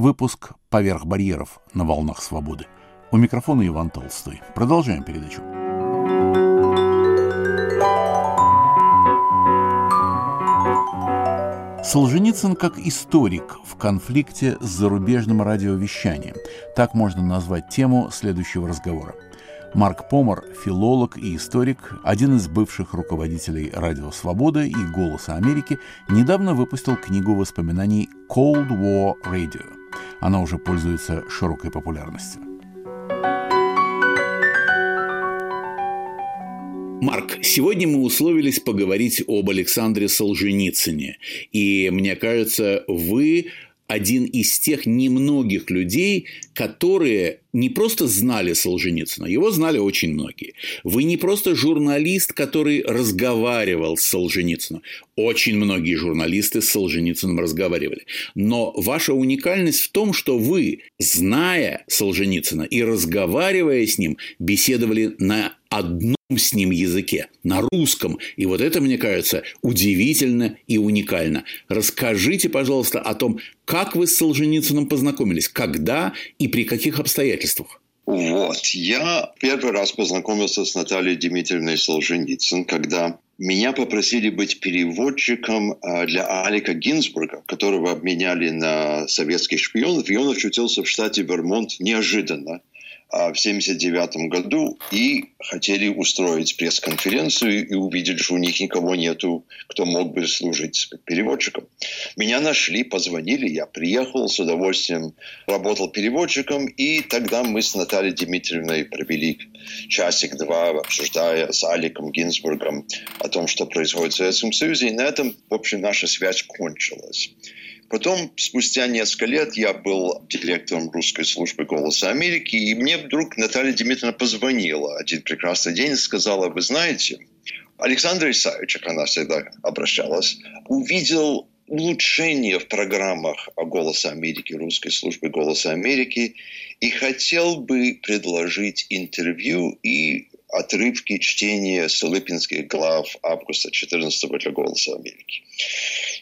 Выпуск «Поверх барьеров» на волнах свободы. У микрофона Иван Толстой. Продолжаем передачу. Солженицын как историк в конфликте с зарубежным радиовещанием. Так можно назвать тему следующего разговора. Марк Помар, филолог и историк, один из бывших руководителей Радио Свобода и Голоса Америки, недавно выпустил книгу воспоминаний Cold War Radio. Она уже пользуется широкой популярностью. Марк, сегодня мы условились поговорить об Александре Солженицыне. И мне кажется, вы один из тех немногих людей, которые не просто знали Солженицына, его знали очень многие. Вы не просто журналист, который разговаривал с Солженицыным. Очень многие журналисты с Солженицыным разговаривали. Но ваша уникальность в том, что вы, зная Солженицына и разговаривая с ним, беседовали на одном с ним языке, на русском. И вот это, мне кажется, удивительно и уникально. Расскажите, пожалуйста, о том, как вы с Солженицыным познакомились, когда и при каких обстоятельствах. Вот, я первый раз познакомился с Натальей Дмитриевной Солженицын, когда меня попросили быть переводчиком а, для Алика Гинзбурга, которого обменяли на советских шпионов, и он очутился в штате Вермонт неожиданно в 1979 году и хотели устроить пресс-конференцию и увидели, что у них никого нету, кто мог бы служить переводчиком. Меня нашли, позвонили, я приехал с удовольствием, работал переводчиком, и тогда мы с Натальей Дмитриевной провели часик-два, обсуждая с Аликом Гинзбургом о том, что происходит в Советском Союзе, и на этом, в общем, наша связь кончилась. Потом, спустя несколько лет, я был директором русской службы «Голоса Америки», и мне вдруг Наталья Дмитриевна позвонила. Один прекрасный день и сказала, вы знаете, Александр Исаевич, как она всегда обращалась, увидел улучшение в программах «Голоса Америки», русской службы «Голоса Америки», и хотел бы предложить интервью и отрывки чтения Столыпинских глав августа 14 для «Голоса Америки».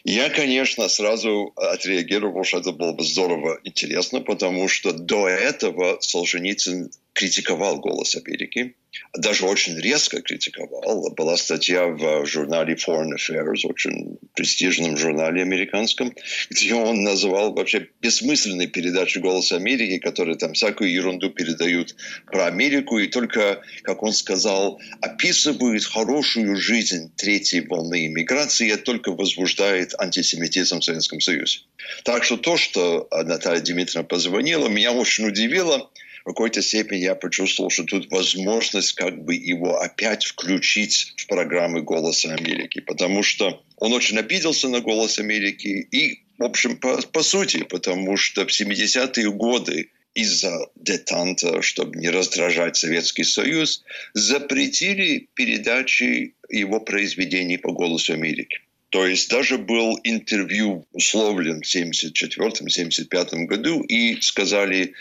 Я, конечно, сразу отреагировал, что это было бы здорово интересно, потому что до этого Солженицын критиковал «Голос Америки», даже очень резко критиковал. Была статья в журнале Foreign Affairs, очень престижном журнале американском, где он называл вообще бессмысленной передачей «Голос Америки», которые там всякую ерунду передают про Америку, и только, как он сказал, описывают хорошую жизнь третьей волны иммиграции, это только возбуждает антисемитизм в Советском Союзе. Так что то, что Наталья Дмитриевна позвонила, меня очень удивило – какой-то степени я почувствовал, что тут возможность как бы его опять включить в программы «Голоса Америки», потому что он очень обиделся на «Голос Америки» и, в общем, по, по сути, потому что в 70-е годы из-за детанта, чтобы не раздражать Советский Союз, запретили передачи его произведений по «Голосу Америки». То есть даже был интервью условлен в 1974-1975 году, и сказали,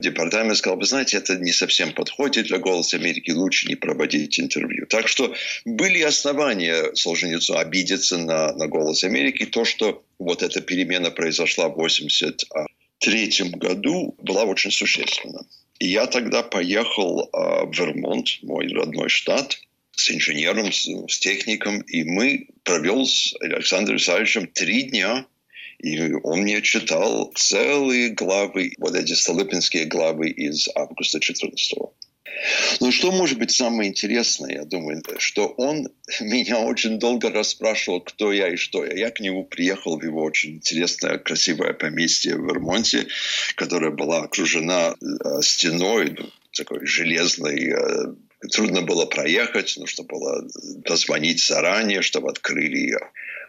департамент сказал, вы знаете, это не совсем подходит для «Голоса Америки», лучше не проводить интервью. Так что были основания Солженицыну обидеться на, на «Голос Америки». То, что вот эта перемена произошла в 1983 году, была очень существенна. И я тогда поехал э, в Вермонт, мой родной штат, с инженером, с, с техником, и мы провел с Александром Исаевичем три дня и он мне читал целые главы, вот эти Столыпинские главы из августа 14 -го. Но что может быть самое интересное, я думаю, что он меня очень долго расспрашивал, кто я и что я. Я к нему приехал в его очень интересное, красивое поместье в Вермонте, которое была окружена э, стеной, ну, такой железной, э, трудно было проехать, нужно было позвонить заранее, чтобы открыли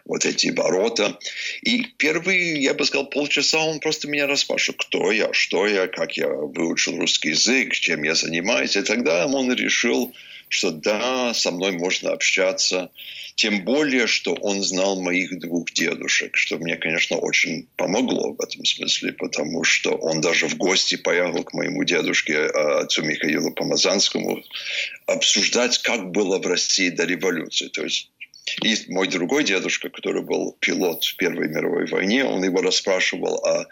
вот эти ворота. И первые, я бы сказал, полчаса он просто меня расспрашивал, кто я, что я, как я выучил русский язык, чем я занимаюсь. И тогда он решил, что да, со мной можно общаться. Тем более, что он знал моих двух дедушек, что мне, конечно, очень помогло в этом смысле, потому что он даже в гости поехал к моему дедушке, а, отцу Михаилу Помазанскому, обсуждать, как было в России до революции. То есть и мой другой дедушка, который был пилот в Первой мировой войне, он его расспрашивал о,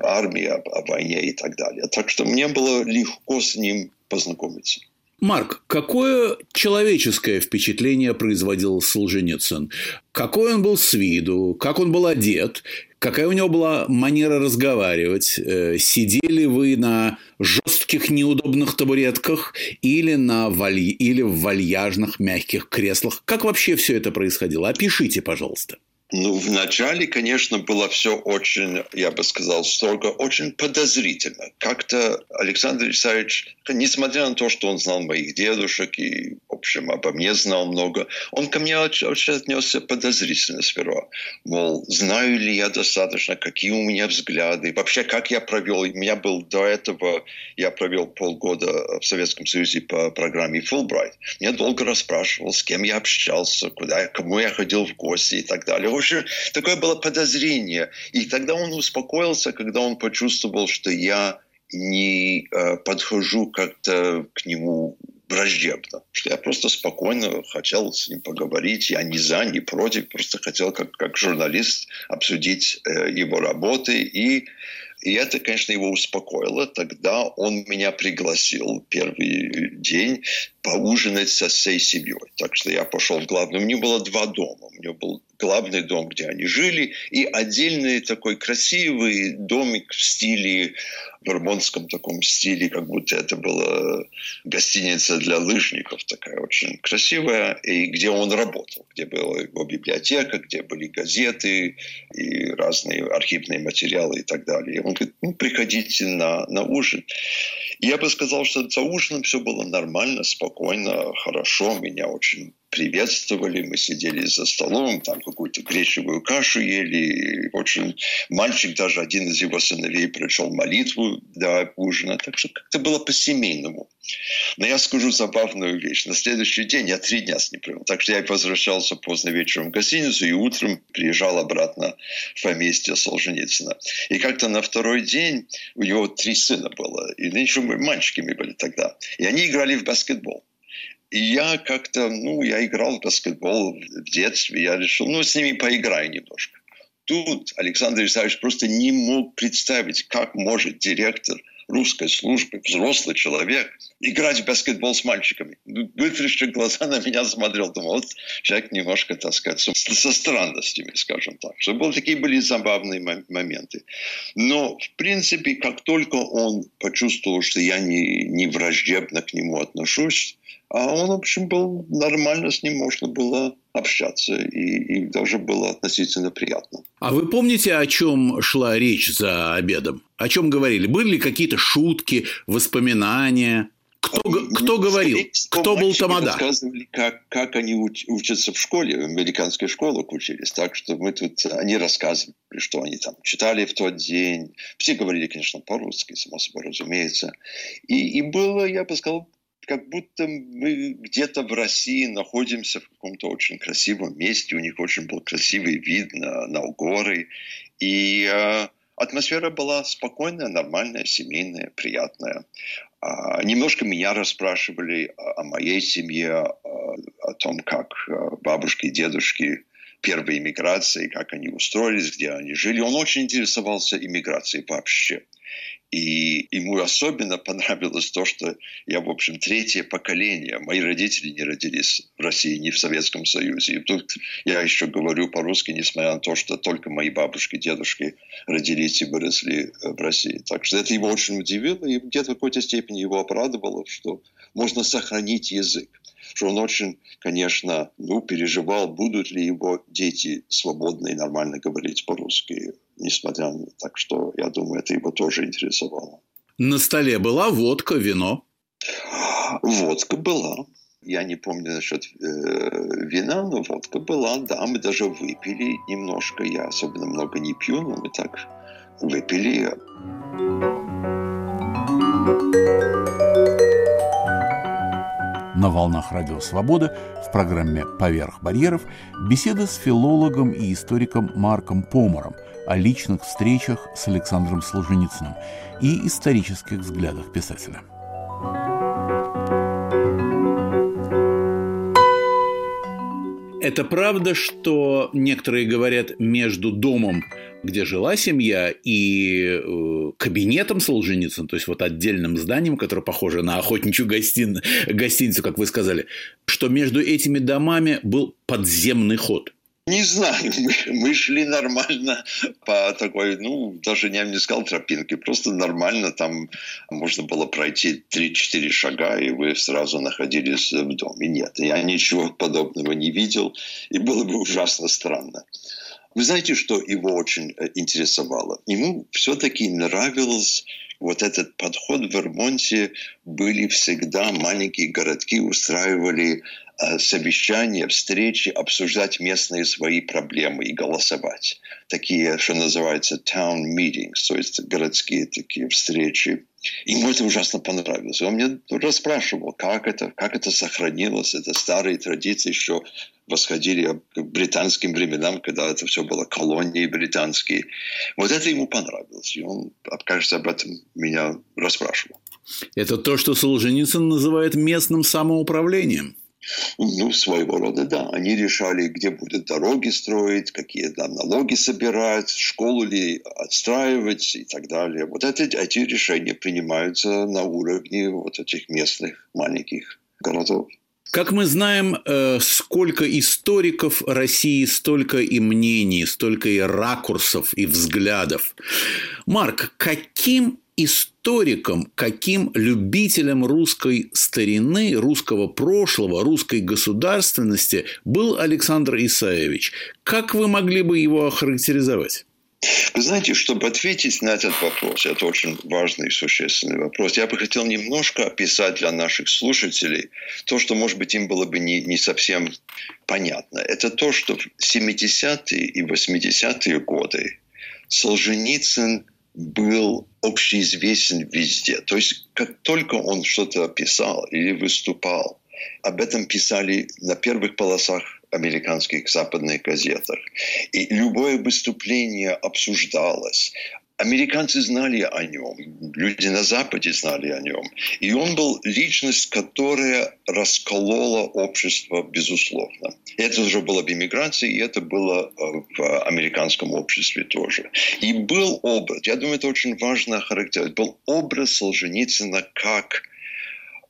армии, о, о войне и так далее. Так что мне было легко с ним познакомиться. Марк, какое человеческое впечатление производил Солженицын? Какой он был с виду, как он был одет, какая у него была манера разговаривать? Э, сидели вы на жестких неудобных табуретках или, на валь... или в вальяжных мягких креслах? Как вообще все это происходило? Опишите, пожалуйста. Ну, вначале, конечно, было все очень, я бы сказал, строго, очень подозрительно. Как-то Александр Исаевич, несмотря на то, что он знал моих дедушек и, в общем, обо мне знал много, он ко мне очень, отнесся подозрительно сперва. Мол, знаю ли я достаточно, какие у меня взгляды, вообще, как я провел. У меня был до этого, я провел полгода в Советском Союзе по программе Fulbright. Меня долго расспрашивал, с кем я общался, куда, кому я ходил в гости и так далее общем, такое было подозрение. И тогда он успокоился, когда он почувствовал, что я не э, подхожу как-то к нему враждебно, что я просто спокойно хотел с ним поговорить, я не за, не против, просто хотел как, как журналист обсудить э, его работы и и это, конечно, его успокоило. Тогда он меня пригласил первый день поужинать со всей семьей. Так что я пошел в главный. У него было два дома. У него был главный дом, где они жили, и отдельный такой красивый домик в стиле, в вермонтском таком стиле, как будто это была гостиница для лыжников, такая очень красивая, и где он работал, где была его библиотека, где были газеты и разные архивные материалы и так далее. Он говорит, ну, приходите на, на ужин. И я бы сказал, что за ужином все было нормально, спокойно, хорошо. Меня очень приветствовали, мы сидели за столом, там какую-то гречевую кашу ели. Очень мальчик, даже один из его сыновей, прочел молитву до ужина. Так что как-то было по-семейному. Но я скажу забавную вещь. На следующий день я три дня с ним провел. Так что я возвращался поздно вечером в гостиницу и утром приезжал обратно в поместье Солженицына. И как-то на второй день у него три сына было. И еще мальчиками были тогда. И они играли в баскетбол. И я как-то, ну, я играл в баскетбол в детстве, я решил, ну, с ними поиграю немножко. Тут Александр Исаевич просто не мог представить, как может директор русской службы, взрослый человек, играть в баскетбол с мальчиками. Вытрящив глаза на меня смотрел, думал, вот человек немножко, так сказать, со странностями, скажем так. Что были, такие были забавные моменты. Но, в принципе, как только он почувствовал, что я не, не враждебно к нему отношусь, а он, в общем, был нормально, с ним можно было общаться, и, и даже было относительно приятно. А вы помните, о чем шла речь за обедом? О чем говорили? Были ли какие-то шутки, воспоминания? Кто, ну, кто говорил? Кто был тамада? рассказывали, как, как они уч, учатся в школе, в американских школах учились. Так что мы тут, они рассказывали, что они там читали в тот день. Все говорили, конечно, по-русски, само собой разумеется. И, и было, я бы сказал, как будто мы где-то в России находимся в каком-то очень красивом месте, у них очень был красивый вид на, на горы, и э, атмосфера была спокойная, нормальная, семейная, приятная. А, немножко меня расспрашивали о, о моей семье, о, о том, как бабушки и дедушки первой иммиграции, как они устроились, где они жили. Он очень интересовался иммиграцией вообще. И ему особенно понравилось то, что я, в общем, третье поколение. Мои родители не родились в России, не в Советском Союзе. И тут я еще говорю по-русски, несмотря на то, что только мои бабушки, дедушки родились и выросли в России. Так что это его очень удивило и где-то в какой-то степени его обрадовало, что можно сохранить язык что он очень, конечно, ну, переживал, будут ли его дети свободно и нормально говорить по-русски несмотря на так что, я думаю, это его тоже интересовало. На столе была водка, вино? Водка была. Я не помню насчет э, вина, но водка была, да, мы даже выпили немножко. Я особенно много не пью, но мы так выпили. На волнах Радио Свобода в программе «Поверх барьеров» беседа с филологом и историком Марком Помором – о личных встречах с Александром Солженицыным и исторических взглядах писателя. Это правда, что некоторые говорят между домом, где жила семья, и э, кабинетом Солженицына, то есть вот отдельным зданием, которое похоже на охотничью гостин... гостиницу, как вы сказали, что между этими домами был подземный ход. Не знаю, мы, мы шли нормально по такой, ну, даже я не сказал тропинке, просто нормально там можно было пройти 3-4 шага, и вы сразу находились в доме. Нет, я ничего подобного не видел, и было бы ужасно странно. Вы знаете, что его очень э, интересовало? Ему все-таки нравилось вот этот подход в Вермонте были всегда маленькие городки устраивали Э, совещания, встречи, обсуждать местные свои проблемы и голосовать. Такие, что называется, town meetings, то есть городские такие встречи. Ему это ужасно понравилось. Он мне расспрашивал, как это, как это сохранилось. Это старые традиции еще восходили к британским временам, когда это все было колонии британские. Вот это ему понравилось. И он, кажется, об этом меня расспрашивал. Это то, что Солженицын называет местным самоуправлением. Ну, своего рода, да. Они решали, где будут дороги строить, какие там налоги собирать, школу ли отстраивать и так далее. Вот эти, эти решения принимаются на уровне вот этих местных маленьких городов. Как мы знаем, э, сколько историков России, столько и мнений, столько и ракурсов, и взглядов. Марк, каким историком, каким любителем русской старины, русского прошлого, русской государственности был Александр Исаевич. Как вы могли бы его охарактеризовать? Вы знаете, чтобы ответить на этот вопрос, это очень важный и существенный вопрос, я бы хотел немножко описать для наших слушателей то, что, может быть, им было бы не, не совсем понятно. Это то, что в 70-е и 80-е годы Солженицын был общеизвестен везде. То есть, как только он что-то писал или выступал, об этом писали на первых полосах американских западных газетах. И любое выступление обсуждалось. Американцы знали о нем, люди на Западе знали о нем. И он был личность, которая расколола общество, безусловно. Это уже было в иммиграции, и это было э, в американском обществе тоже. И был образ, я думаю, это очень важно характеризовать, был образ Солженицына как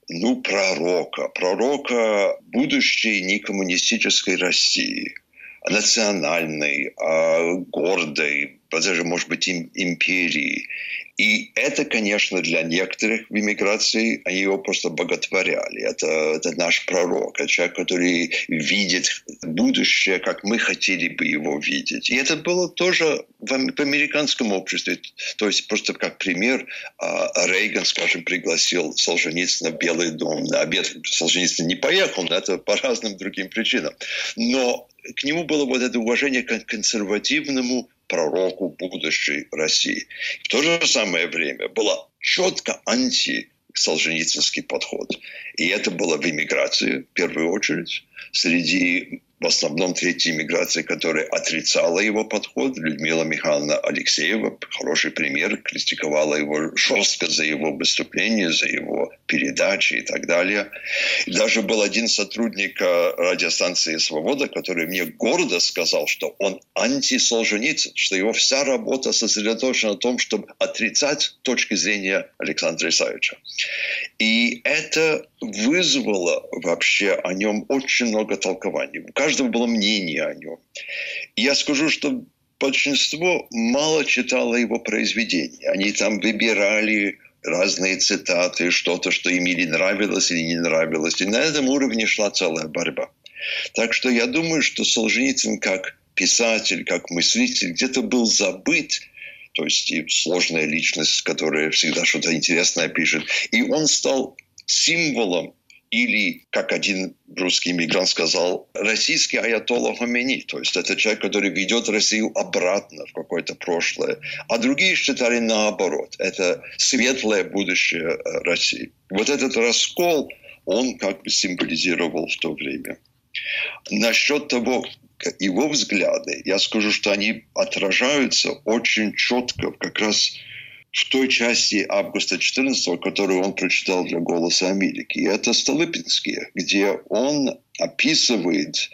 ну, пророка, пророка будущей некоммунистической России – национальной, а, гордой, даже, может быть, империи. И это, конечно, для некоторых в иммиграции, они его просто боготворяли. Это, это наш пророк, это человек, который видит будущее, как мы хотели бы его видеть. И это было тоже в, в американском обществе. То есть просто как пример, а, Рейган, скажем, пригласил Солженицына в Белый дом на обед. Солженицын не поехал, но это по разным другим причинам. Но к нему было вот это уважение к консервативному пророку будущей России. В то же самое время было четко анти Солженицынский подход. И это было в иммиграции, в первую очередь, среди в основном третьей миграции, которая отрицала его подход. Людмила Михайловна Алексеева, хороший пример, критиковала его жестко за его выступление, за его передачи и так далее. И даже был один сотрудник э, радиостанции «Свобода», который мне гордо сказал, что он антисолженицын, что его вся работа сосредоточена на том, чтобы отрицать точки зрения Александра Исаевича. И это вызвало вообще о нем очень много толкований. Каждого было мнение о нем. Я скажу, что большинство мало читало его произведения. Они там выбирали разные цитаты, что-то, что им или нравилось, или не нравилось. И на этом уровне шла целая борьба. Так что я думаю, что Солженицын как писатель, как мыслитель где-то был забыт, то есть и сложная личность, которая всегда что-то интересное пишет. И он стал символом или, как один русский иммигрант сказал, российский аятолла Хомени. То есть это человек, который ведет Россию обратно в какое-то прошлое. А другие считали наоборот. Это светлое будущее э, России. Вот этот раскол, он как бы символизировал в то время. Насчет того, его взгляды, я скажу, что они отражаются очень четко как раз в той части августа 14 которую он прочитал для «Голоса Америки». И это Столыпинские, где он описывает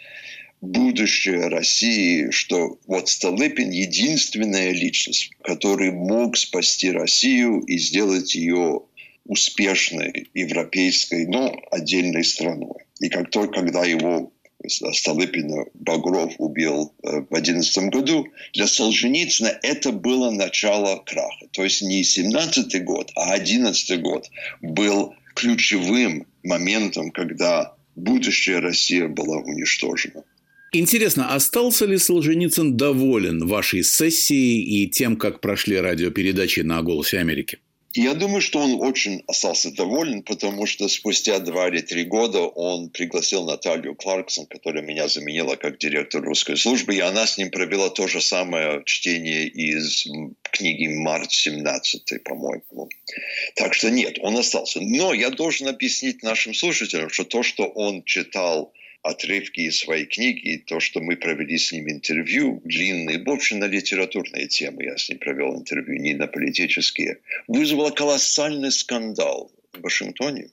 будущее России, что вот Столыпин единственная личность, который мог спасти Россию и сделать ее успешной европейской, но отдельной страной. И как только, когда его Столыпина Багров убил э, в 2011 году, для Солженицына это было начало краха. То есть не 17 год, а 11 год был ключевым моментом, когда будущая Россия была уничтожена. Интересно, остался ли Солженицын доволен вашей сессией и тем, как прошли радиопередачи на «Голосе Америки»? Я думаю, что он очень остался доволен, потому что спустя два или три года он пригласил Наталью Кларксон, которая меня заменила как директор русской службы, и она с ним провела то же самое чтение из книги «Март 17», по-моему. Так что нет, он остался. Но я должен объяснить нашим слушателям, что то, что он читал отрывки из своей книги, то, что мы провели с ним интервью, длинные, в общем, на литературные темы, я с ним провел интервью, не на политические, вызвало колоссальный скандал в Вашингтоне.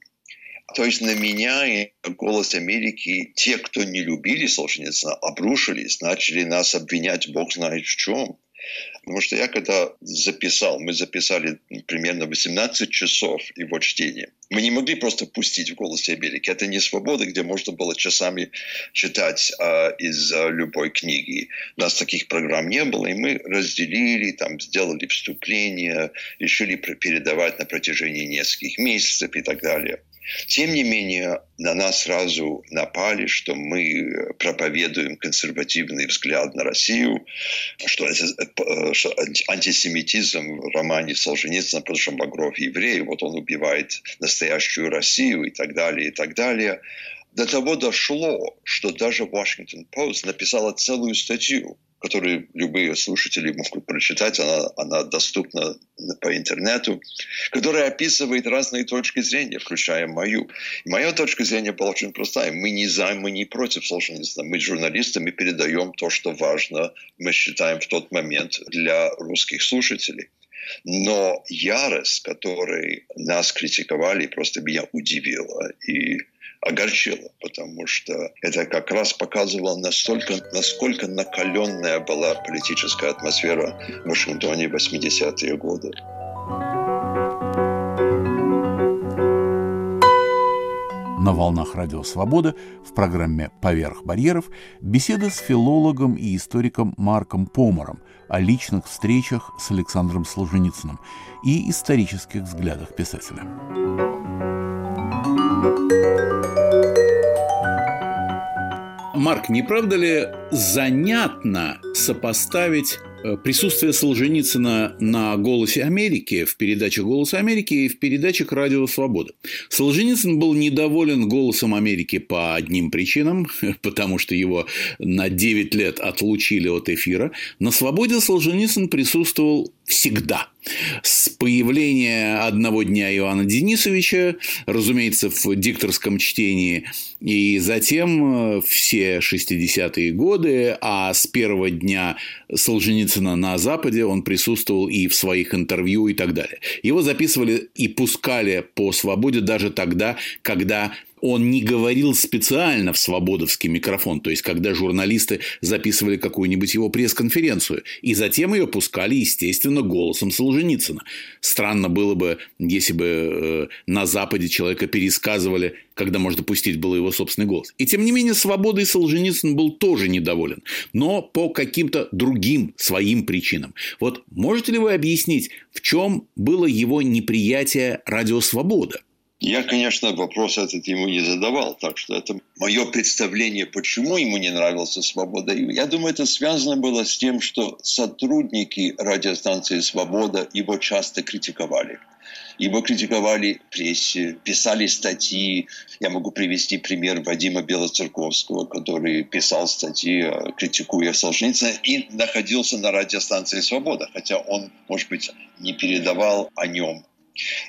То есть на меня и «Голос Америки» те, кто не любили Солженицына, обрушились, начали нас обвинять, бог знает в чем. Потому что я когда записал, мы записали примерно 18 часов его чтения. Мы не могли просто пустить в «Голосе Америки». Это не свобода, где можно было часами читать э, из э, любой книги. У нас таких программ не было, и мы разделили, там, сделали вступление, решили передавать на протяжении нескольких месяцев и так далее. Тем не менее, на нас сразу напали, что мы проповедуем консервативный взгляд на Россию, что, э, что антисемитизм в романе Солженицына, потому что Багров еврей, вот он убивает настоящую Россию и так далее, и так далее. До того дошло, что даже Washington Post написала целую статью которую любые слушатели могут прочитать, она, она доступна по интернету, которая описывает разные точки зрения, включая мою. И моя точка зрения была очень простая. Мы не за, мы не против Солженицына. Мы журналисты, мы передаем то, что важно, мы считаем в тот момент для русских слушателей. Но ярость, которой нас критиковали, просто меня удивила. И огорчило, потому что это как раз показывало настолько, насколько накаленная была политическая атмосфера в Вашингтоне в 80-е годы. На волнах Радио Свобода в программе «Поверх барьеров» беседа с филологом и историком Марком Помором о личных встречах с Александром Солженицыным и исторических взглядах писателя. Марк, не правда ли занятно сопоставить э, присутствие Солженицына на «Голосе Америки», в передаче «Голос Америки» и в передачах «Радио Свобода». Солженицын был недоволен «Голосом Америки» по одним причинам, потому что его на 9 лет отлучили от эфира. На «Свободе» Солженицын присутствовал всегда. С появления одного дня Иоанна Денисовича, разумеется, в дикторском чтении, и затем э, все 60-е годы, а с первого дня Солженицына на Западе он присутствовал и в своих интервью и так далее. Его записывали и пускали по свободе даже тогда, когда он не говорил специально в свободовский микрофон, то есть когда журналисты записывали какую-нибудь его пресс-конференцию, и затем ее пускали, естественно, голосом Солженицына. Странно было бы, если бы э, на Западе человека пересказывали, когда можно пустить было его собственный голос. И тем не менее, свободой Солженицын был тоже недоволен, но по каким-то другим своим причинам. Вот можете ли вы объяснить, в чем было его неприятие радиосвобода? Я, конечно, вопрос этот ему не задавал, так что это мое представление, почему ему не нравился «Свобода». Я думаю, это связано было с тем, что сотрудники радиостанции «Свобода» его часто критиковали. Его критиковали прессе, писали статьи. Я могу привести пример Вадима Белоцерковского, который писал статьи, э, критикуя Солженицына, и находился на радиостанции «Свобода», хотя он, может быть, не передавал о нем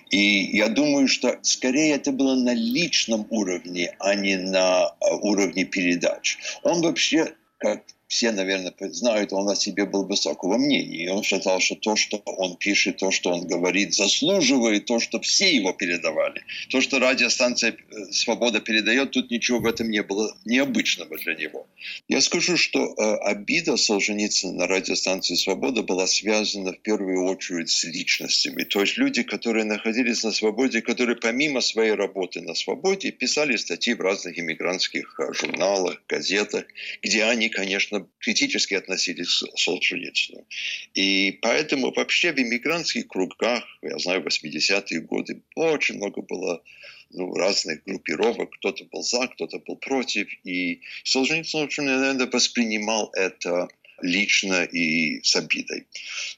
и я думаю, что скорее это было на личном уровне, а не на а, уровне передач. Он вообще как все, наверное, знают, он о себе был высокого мнения. И он считал, что то, что он пишет, то, что он говорит, заслуживает то, что все его передавали. То, что радиостанция э, «Свобода» передает, тут ничего в этом не было необычного для него. Я скажу, что э, обида Солженицына на радиостанции «Свобода» была связана в первую очередь с личностями. То есть люди, которые находились на свободе, которые помимо своей работы на свободе писали статьи в разных иммигрантских э, журналах, газетах, где они, конечно, критически относились к Солженицыну. И поэтому вообще в иммигрантских кругах, я знаю, в 80-е годы очень много было ну, разных группировок. Кто-то был за, кто-то был против. И Солженицын очень, наверное, воспринимал это лично и с обидой.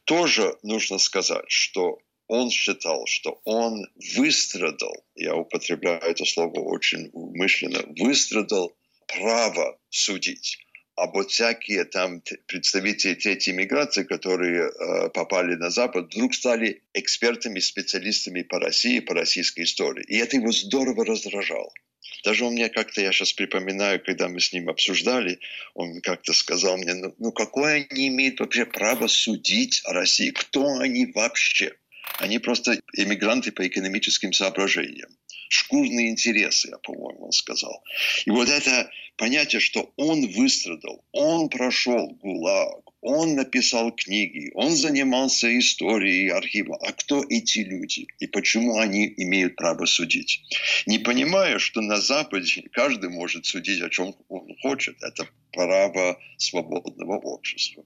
Тоже нужно сказать, что он считал, что он выстрадал, я употребляю это слово очень умышленно, выстрадал право судить. А вот всякие там представители третьей миграции, которые э, попали на Запад, вдруг стали экспертами, специалистами по России, по российской истории. И это его здорово раздражало. Даже он мне как-то, я сейчас припоминаю, когда мы с ним обсуждали, он как-то сказал мне, ну, ну какое они имеют вообще право судить о России? Кто они вообще? Они просто эмигранты по экономическим соображениям шкурные интересы, я, по-моему, он сказал. И вот это понятие, что он выстрадал, он прошел ГУЛАГ, он написал книги, он занимался историей архива. А кто эти люди? И почему они имеют право судить? Не понимая, что на Западе каждый может судить, о чем он хочет. Это право свободного общества.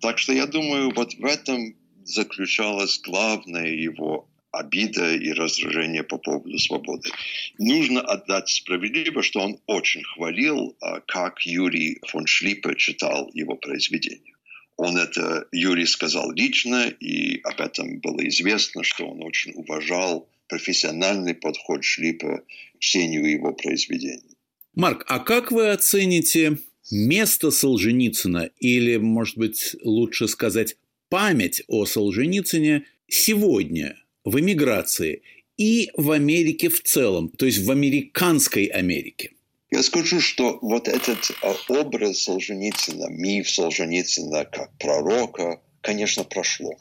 Так что я думаю, вот в этом заключалась главная его обида и раздражение по поводу свободы. Нужно отдать справедливо, что он очень хвалил, а, как Юрий фон Шлиппе читал его произведение. Он это, Юрий сказал лично, и об этом было известно, что он очень уважал профессиональный подход Шлиппе к чтению его произведений. Марк, а как вы оцените место Солженицына, или, может быть, лучше сказать, память о Солженицыне сегодня в эмиграции и в Америке в целом, то есть в американской Америке? Я скажу, что вот этот а, образ Солженицына, миф Солженицына как пророка, конечно, прошло.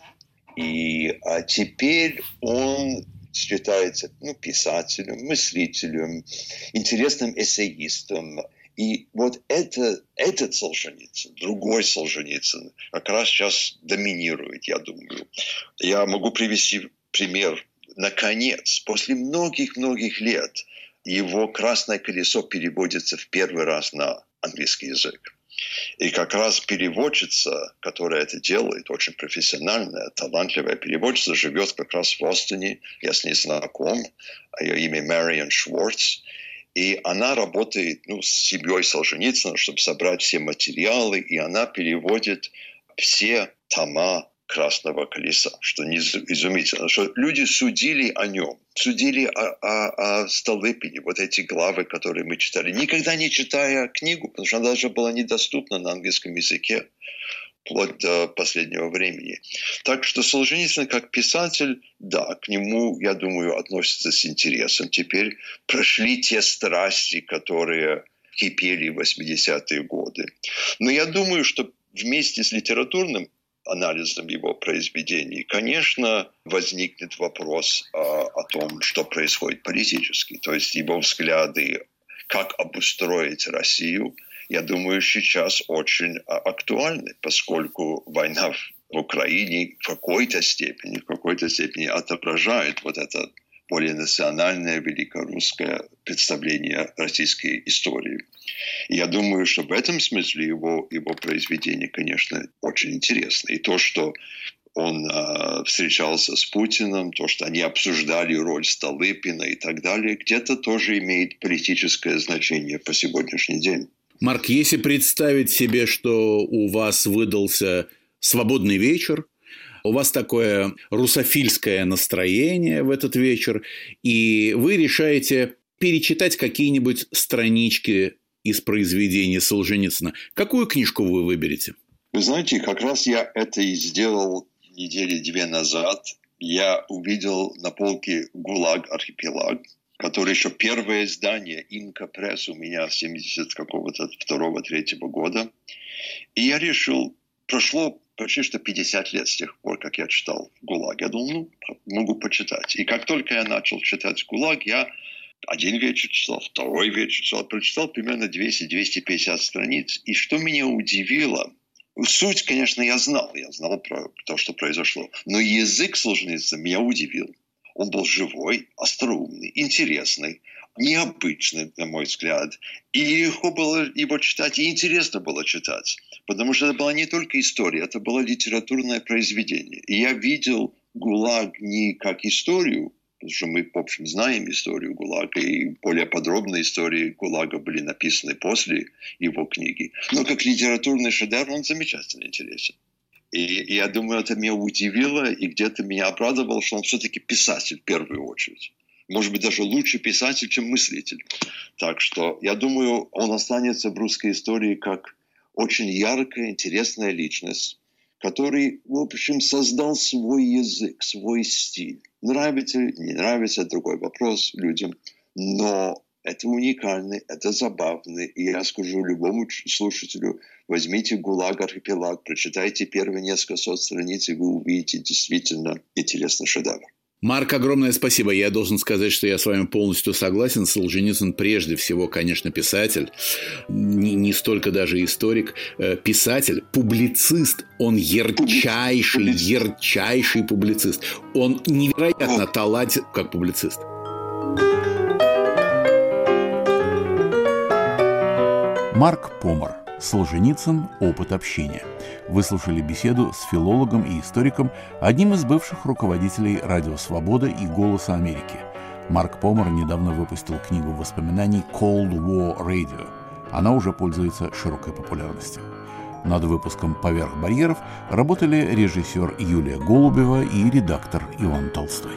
И а теперь он считается ну, писателем, мыслителем, интересным эссеистом. И вот это, этот Солженицын, другой Солженицын, как раз сейчас доминирует, я думаю. Я могу привести пример. Наконец, после многих-многих лет, его «Красное колесо» переводится в первый раз на английский язык. И как раз переводчица, которая это делает, очень профессиональная, талантливая переводчица, живет как раз в Бостоне. Я с ней знаком. Ее имя Мариан Шварц. И она работает ну, с семьей Солженицына, чтобы собрать все материалы. И она переводит все тома красного колеса, что не изумительно, что люди судили о нем, судили о, о, о Столыпине, вот эти главы, которые мы читали, никогда не читая книгу, потому что она даже была недоступна на английском языке вплоть до последнего времени. Так что Солженицын как писатель, да, к нему, я думаю, относится с интересом. Теперь прошли те страсти, которые кипели в 80-е годы. Но я думаю, что вместе с литературным анализом его произведений, конечно, возникнет вопрос э, о том, что происходит политически, то есть его взгляды, как обустроить Россию, я думаю, сейчас очень а, актуальны, поскольку война в Украине в какой-то степени, в какой-то степени отображает вот это более национальное великорусское представление российской истории. И я думаю, что в этом смысле его, его произведение, конечно, очень интересно. И то, что он э, встречался с Путиным, то, что они обсуждали роль Столыпина и так далее, где-то тоже имеет политическое значение по сегодняшний день. Марк, если представить себе, что у вас выдался свободный вечер, у вас такое русофильское настроение в этот вечер, и вы решаете перечитать какие-нибудь странички из произведений Солженицына. Какую книжку вы выберете? Вы знаете, как раз я это и сделал недели две назад. Я увидел на полке «ГУЛАГ архипелаг», который еще первое издание Инка Пресс у меня 70 какого-то второго третьего года. И я решил, прошло почти что 50 лет с тех пор, как я читал «ГУЛАГ». Я думал, ну, могу почитать. И как только я начал читать «ГУЛАГ», я один вечер читал, второй вечер читал, прочитал примерно 200-250 страниц. И что меня удивило, суть, конечно, я знал, я знал про то, что произошло, но язык Солженицына меня удивил. Он был живой, остроумный, интересный, необычный, на мой взгляд. И легко было его читать, и интересно было читать. Потому что это была не только история, это было литературное произведение. И я видел ГУЛАГ не как историю, потому что мы, в общем, знаем историю ГУЛАГа, и более подробные истории ГУЛАГа были написаны после его книги. Но как литературный шедевр он замечательно интересен. И, я думаю, это меня удивило и где-то меня обрадовало, что он все-таки писатель в первую очередь. Может быть, даже лучший писатель, чем мыслитель. Так что я думаю, он останется в русской истории как очень яркая, интересная личность, который, в общем, создал свой язык, свой стиль. Нравится, не нравится, другой вопрос людям. Но это уникально, это забавно. И я скажу любому слушателю, возьмите «ГУЛАГ архипелаг», прочитайте первые несколько сот страниц, и вы увидите действительно интересный шедевр. Марк, огромное спасибо. Я должен сказать, что я с вами полностью согласен. Солженицын прежде всего, конечно, писатель, не, не столько даже историк. Э, писатель, публицист. Он ярчайший, ярчайший публицист. Он невероятно талантлив как публицист. Марк Помар. Солженицын. Опыт общения. Выслушали беседу с филологом и историком, одним из бывших руководителей «Радио Свобода» и «Голоса Америки». Марк Помар недавно выпустил книгу воспоминаний «Cold War Radio». Она уже пользуется широкой популярностью. Над выпуском «Поверх барьеров» работали режиссер Юлия Голубева и редактор Иван Толстой.